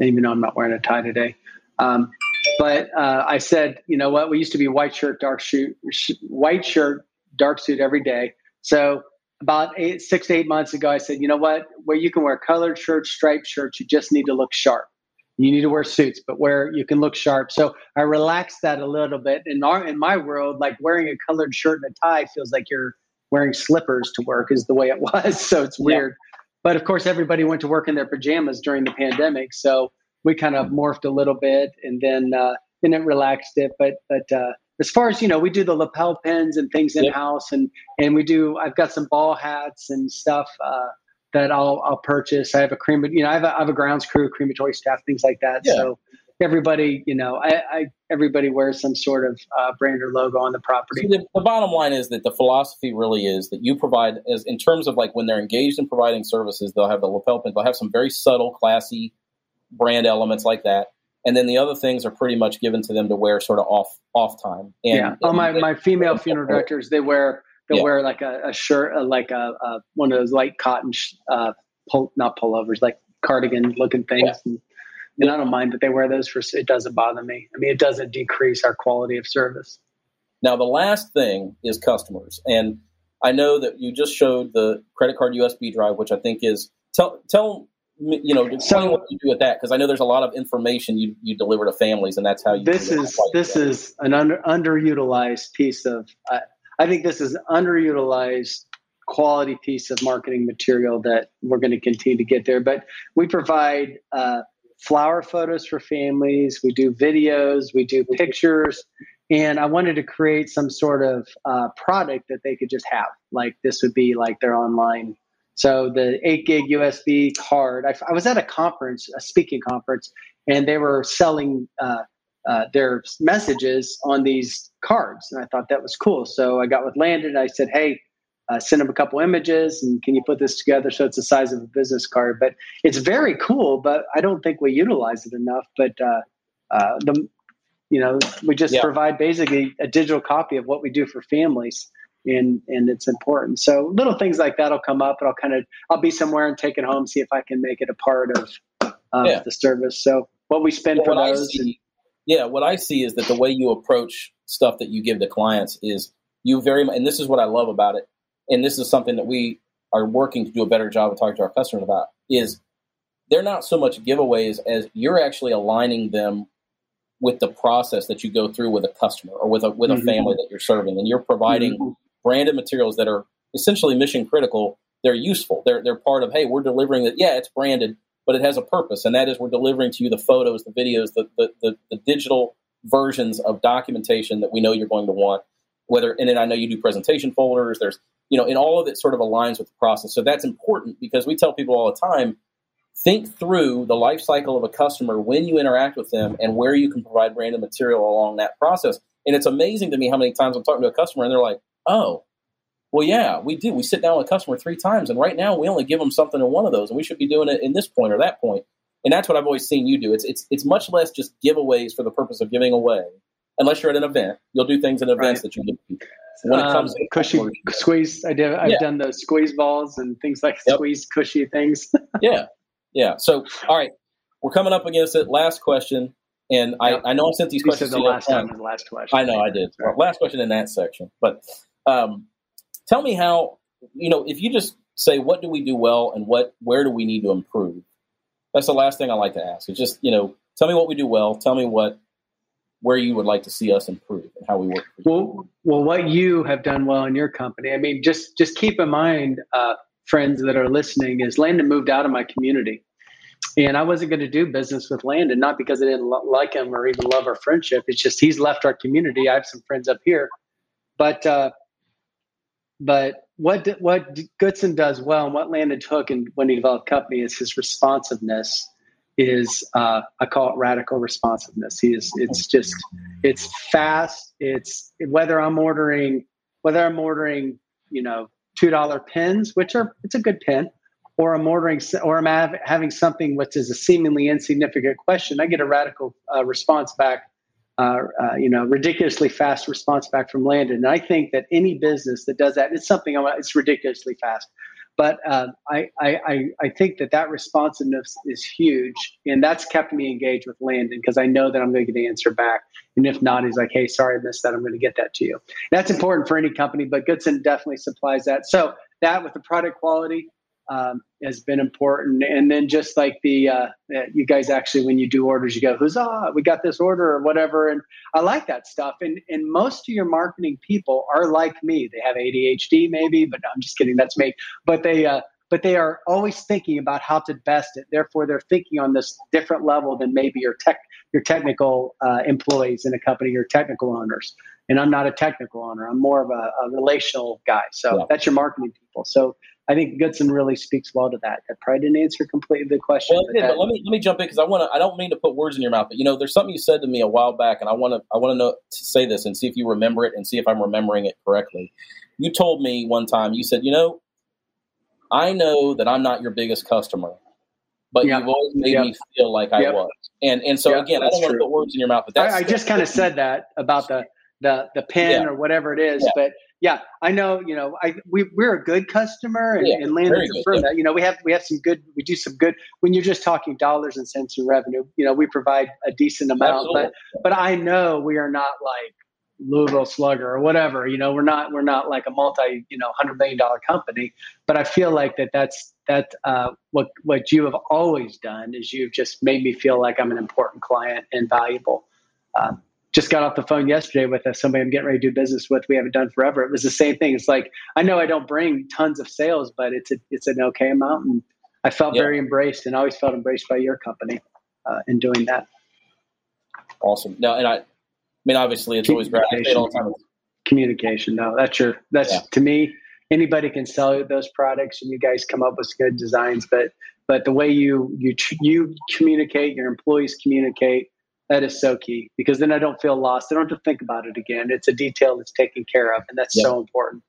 even though I'm not wearing a tie today, um, but uh, I said, you know what? We used to be white shirt, dark suit, white shirt, dark suit every day. So about eight, six to eight months ago, I said, you know what? Where you can wear colored shirts, striped shirts, you just need to look sharp. You need to wear suits, but where you can look sharp. So I relaxed that a little bit. In our in my world, like wearing a colored shirt and a tie feels like you're wearing slippers to work is the way it was. So it's weird. Yeah. But of course, everybody went to work in their pajamas during the pandemic. So we kind of morphed a little bit and then uh, then it relaxed it. But but uh, as far as you know, we do the lapel pins and things in house, and and we do. I've got some ball hats and stuff uh, that I'll I'll purchase. I have a cream, you know, I have a, I have a grounds crew, crematory staff, things like that. Yeah. So everybody, you know, I, I everybody wears some sort of uh, brand or logo on the property. the, the, bottom line is that the philosophy really is that you provide, as in terms of like when they're engaged in providing services, they'll have the lapel pin, they'll have some very subtle, classy brand elements like that. And then the other things are pretty much given to them to wear sort of off off time. And, yeah. Oh, my, my female funeral directors, they wear they'll yeah. wear like a, a shirt, uh, like a, a, one of those light cotton, uh, pull, not pullovers, like cardigan looking things. Yeah. And, and I don't mind that they wear those for. It doesn't bother me. I mean, it doesn't decrease our quality of service. Now, the last thing is customers, and I know that you just showed the credit card USB drive, which I think is tell tell you know so, what you do with that because I know there's a lot of information you, you deliver to families, and that's how you. This is this is an under, underutilized piece of. Uh, I think this is underutilized quality piece of marketing material that we're going to continue to get there. But we provide uh, flower photos for families. We do videos. We do pictures. And I wanted to create some sort of uh, product that they could just have. Like this would be like their online so the eight gig USB card. I, I, was at a conference, a speaking conference, and they were selling uh, uh, their messages on these cards, and I thought that was cool. So I got with Landon. I said, "Hey, uh, send them a couple images, and can you put this together so it's the size of a business card?" But it's very cool, but I don't think we utilize it enough. But uh, uh, the you know we just yeah. provide basically a digital copy of what we do for families and and it's important. So little things like that'll come up, and I'll kind of I'll be somewhere and take it home, see if I can make it a part of of yeah. the service. So what we spend well, for those. See, and, yeah, what I see is that the way you approach stuff that you give to clients is you very much, and this is what I love about it, and this is something that we are working to do a better job of talking to our customers about is they're not so much giveaways as you're actually aligning them with the process that you go through with a customer or with a with a mm-hmm. family that you're serving, and you're providing mm-hmm branded materials that are essentially mission critical. They're useful. They're they're part of hey, we're delivering that. Yeah, it's branded, but it has a purpose, and that is we're delivering to you the photos, the videos, the the, the, the digital versions of documentation that we know you're going to want. Whether and then I know you do presentation folders. There's you know, and all of it sort of aligns with the process. So that's important because we tell people all the time think through the life cycle of a customer when you interact with them and where you can provide branded material along that process. And it's amazing to me how many times I'm talking to a customer and they're like, oh, well, yeah, we do. We sit down with a customer three times, and right now we only give them something in one of those, and we should be doing it in this point or that point. And that's what I've always seen you do. It's it's it's much less just giveaways for the purpose of giving away. Unless you're at an event, you'll do things in events right. that you give people. When it comes um, to cushy squeeze, I did. I've yeah. done the squeeze balls and things like yep. squeeze cushy things. yeah, yeah. So, all right, we're coming up against it. Last question, and yep. I, I know I sent these questions. the last time. The last question. I know I did. Well, last question in that section, but um, tell me how you know if you just say what do we do well and what where do we need to improve. That's the last thing I like to ask. It's just you know tell me what we do well. Tell me what where you would like to see us improve and how we work. Well, well, what you have done well in your company. I mean, just just keep in mind, uh, friends that are listening, is Landon moved out of my community, and I wasn't going to do business with Landon, not because I didn't lo- like him or even love our friendship. It's just he's left our community. I have some friends up here, but uh, but what what Goodson does well, and what Landon took, and when he developed company, is his responsiveness. Is uh, I call it radical responsiveness. He is. It's just. It's fast. It's whether I'm ordering whether I'm ordering you know two dollar pins, which are it's a good pin, or I'm ordering or I'm having something which is a seemingly insignificant question. I get a radical uh, response back uh, uh, you know, ridiculously fast response back from Landon. And I think that any business that does that, it's something it's ridiculously fast. But uh, I, I, I think that that responsiveness is huge, and that's kept me engaged with Landon because I know that I'm going to get the answer back. And if not, he's like, "Hey, sorry, I missed that. I'm going to get that to you." That's important for any company, but Goodson definitely supplies that. So that with the product quality, um, has been important. And then just like the uh, you guys actually, when you do orders, you go, "Huzzah! We got this order" or whatever. And I like that stuff. And and most of your marketing people are like me. They have ADHD, maybe, but no, I'm just kidding. That's me. But they uh, but they are always thinking about how to best it. Therefore, they're thinking on this different level than maybe your tech your technical uh, employees in a company, your technical owners. And I'm not a technical owner. I'm more of a, a relational guy. So yeah. that's your marketing people. So I think Goodson really speaks well to that. That probably didn't answer completely the question. Well, but, did, but let me let me jump in because I want to. I don't mean to put words in your mouth, but you know, there's something you said to me a while back, and I want to. I want to know to say this and see if you remember it and see if I'm remembering it correctly. You told me one time. You said, you know, I know that I'm not your biggest customer, but yep. you've always made yep. me feel like I was. And and so yep, again, I don't want to put words in your mouth, but that's I, I just kind of said that about the the the pen yeah. or whatever it is, but yeah, I know. You know, I we we're a good customer, and, yeah, and Landon confirmed that. You know, we have we have some good. We do some good. When you're just talking dollars and cents in revenue, you know, we provide a decent amount. Absolutely. But but I know we are not like Louisville Slugger or whatever. You know, we're not we're not like a multi you know hundred million dollar company. But I feel like that that's that uh, what what you have always done is you've just made me feel like I'm an important client and valuable. Uh, just got off the phone yesterday with uh, somebody I'm getting ready to do business with. We haven't done forever. It was the same thing. It's like I know I don't bring tons of sales, but it's a it's an okay amount, and I felt yeah. very embraced, and always felt embraced by your company uh, in doing that. Awesome. No, and I, I mean, obviously, it's always great. all the time. Communication. No, that's your that's yeah. to me. Anybody can sell those products, and you guys come up with good designs, but but the way you you you communicate, your employees communicate that is so key because then I don't feel lost. I don't have to think about it again. It's a detail that's taken care of, and that's yeah. so important.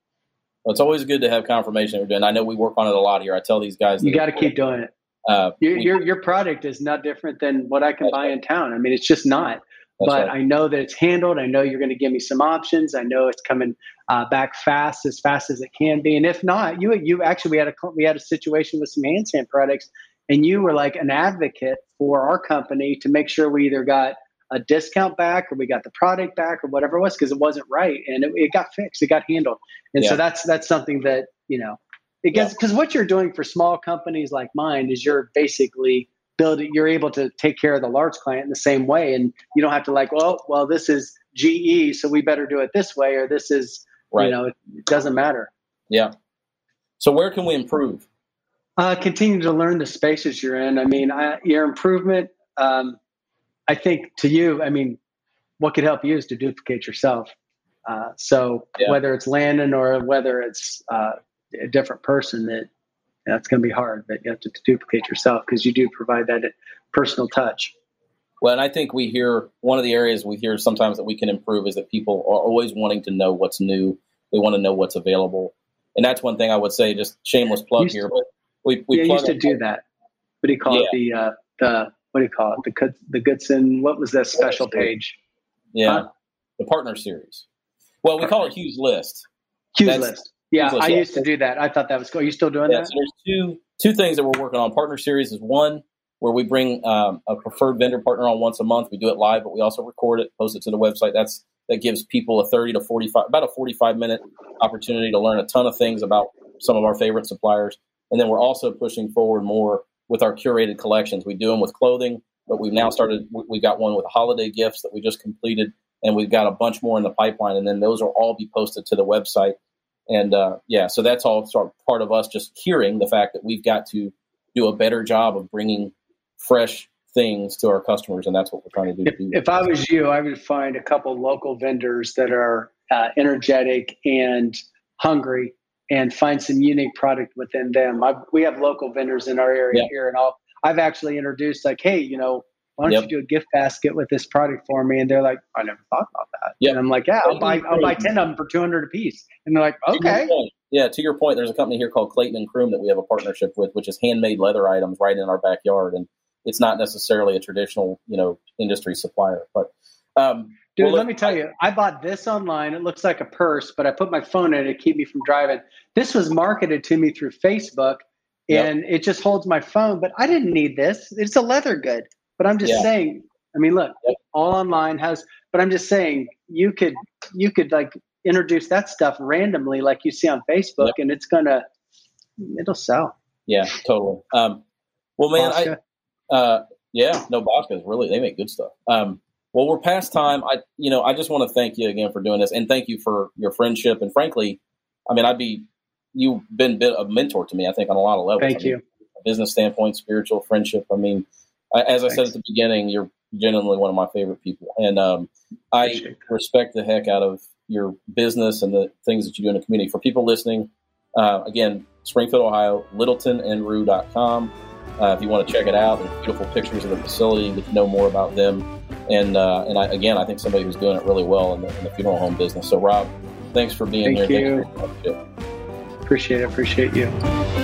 Well, it's always good to have confirmation we're doing. I know we work on it a lot here. I tell these guys you got to keep doing it. Uh, your, your, your product is not different than what I can buy right. in town. I mean, it's just not. That's but right. I know that it's handled. I know you're going to give me some options. I know it's coming uh, back fast, as fast as it can be. And if not, you you actually we had a we had a situation with some handstand products and you were like an advocate for our company to make sure we either got a discount back or we got the product back or whatever it was because it wasn't right and it, it, got fixed it got handled and yeah. so that's that's something that you know it gets because yeah. what you're doing for small companies like mine is you're basically building you're able to take care of the large client in the same way and you don't have to like well well this is ge so we better do it this way or this is right. you know it, it doesn't matter yeah so where can we improve uh, continue to learn the spaces you're in. I mean, I, your improvement. Um, I think to you, I mean, what could help you is to duplicate yourself. Uh, so yeah. whether it's Landon or whether it's uh, a different person, that that's going to be hard. But you have to, to duplicate yourself because you do provide that personal touch. Well, and I think we hear one of the areas we hear sometimes that we can improve is that people are always wanting to know what's new. They want to know what's available, and that's one thing I would say. Just shameless plug here, but we, we yeah, used to do that. What do you call yeah. it? The uh, the what do you call it? The the Goodson. What was that special page? Yeah, huh? the partner series. Well, we call it Hughes List. Hughes That's, List. Yeah, Hughes I List. used to do that. I thought that was cool. Are you still doing that? So there's two two things that we're working on. Partner series is one where we bring um, a preferred vendor partner on once a month. We do it live, but we also record it, post it to the website. That's that gives people a 30 to 45 about a 45 minute opportunity to learn a ton of things about some of our favorite suppliers and then we're also pushing forward more with our curated collections. We do them with clothing, but we've now started, we got one with holiday gifts that we just completed, and we've got a bunch more in the pipeline. And then those will all be posted to the website. And uh, yeah, so that's all sort of part of us just hearing the fact that we've got to do a better job of bringing fresh things to our customers, and that's what we're trying to do. If, if I was you, I would find a couple local vendors that are uh, energetic and hungry and find some unique product within them. I've, we have local vendors in our area yep. here, and I'll, I've actually introduced like, hey, you know, why don't yep. you do a gift basket with this product for me? And they're like, I never thought about that. Yep. And I'm like, yeah, I'll buy, I'll buy 10 of them for 200 a piece. And they're like, okay. To yeah. To your point, there's a company here called Clayton and Crume that we have a partnership with, which is handmade leather items right in our backyard. And it's not necessarily a traditional, you know, industry supplier, but, um, Dude, well, let me tell you, I bought this online. It looks like a purse, but I put my phone in it to keep me from driving. This was marketed to me through Facebook, and yep. it just holds my phone. But I didn't need this. It's a leather good. But I'm just yeah. saying. I mean, look, yep. all online has. But I'm just saying, you could you could like introduce that stuff randomly, like you see on Facebook, yep. and it's gonna it'll sell. Yeah, totally. Um, well, man, Bosca. I uh, yeah, no, Bosca's really they make good stuff. Um, well, we're past time. I, you know, I just want to thank you again for doing this, and thank you for your friendship. And frankly, I mean, I'd be you've been a mentor to me. I think on a lot of levels. Thank I mean, you. Business standpoint, spiritual friendship. I mean, as I said at the beginning, you're genuinely one of my favorite people, and um, I respect the heck out of your business and the things that you do in the community. For people listening, uh, again, Springfield, Ohio, littletonandrue.com. Uh, if you want to check it out, there's beautiful pictures of the facility. Get to know more about them. And uh, and I, again, I think somebody who's doing it really well in the, in the funeral home business. So, Rob, thanks for being Thank here. You. Thank you. Appreciate it. Appreciate you.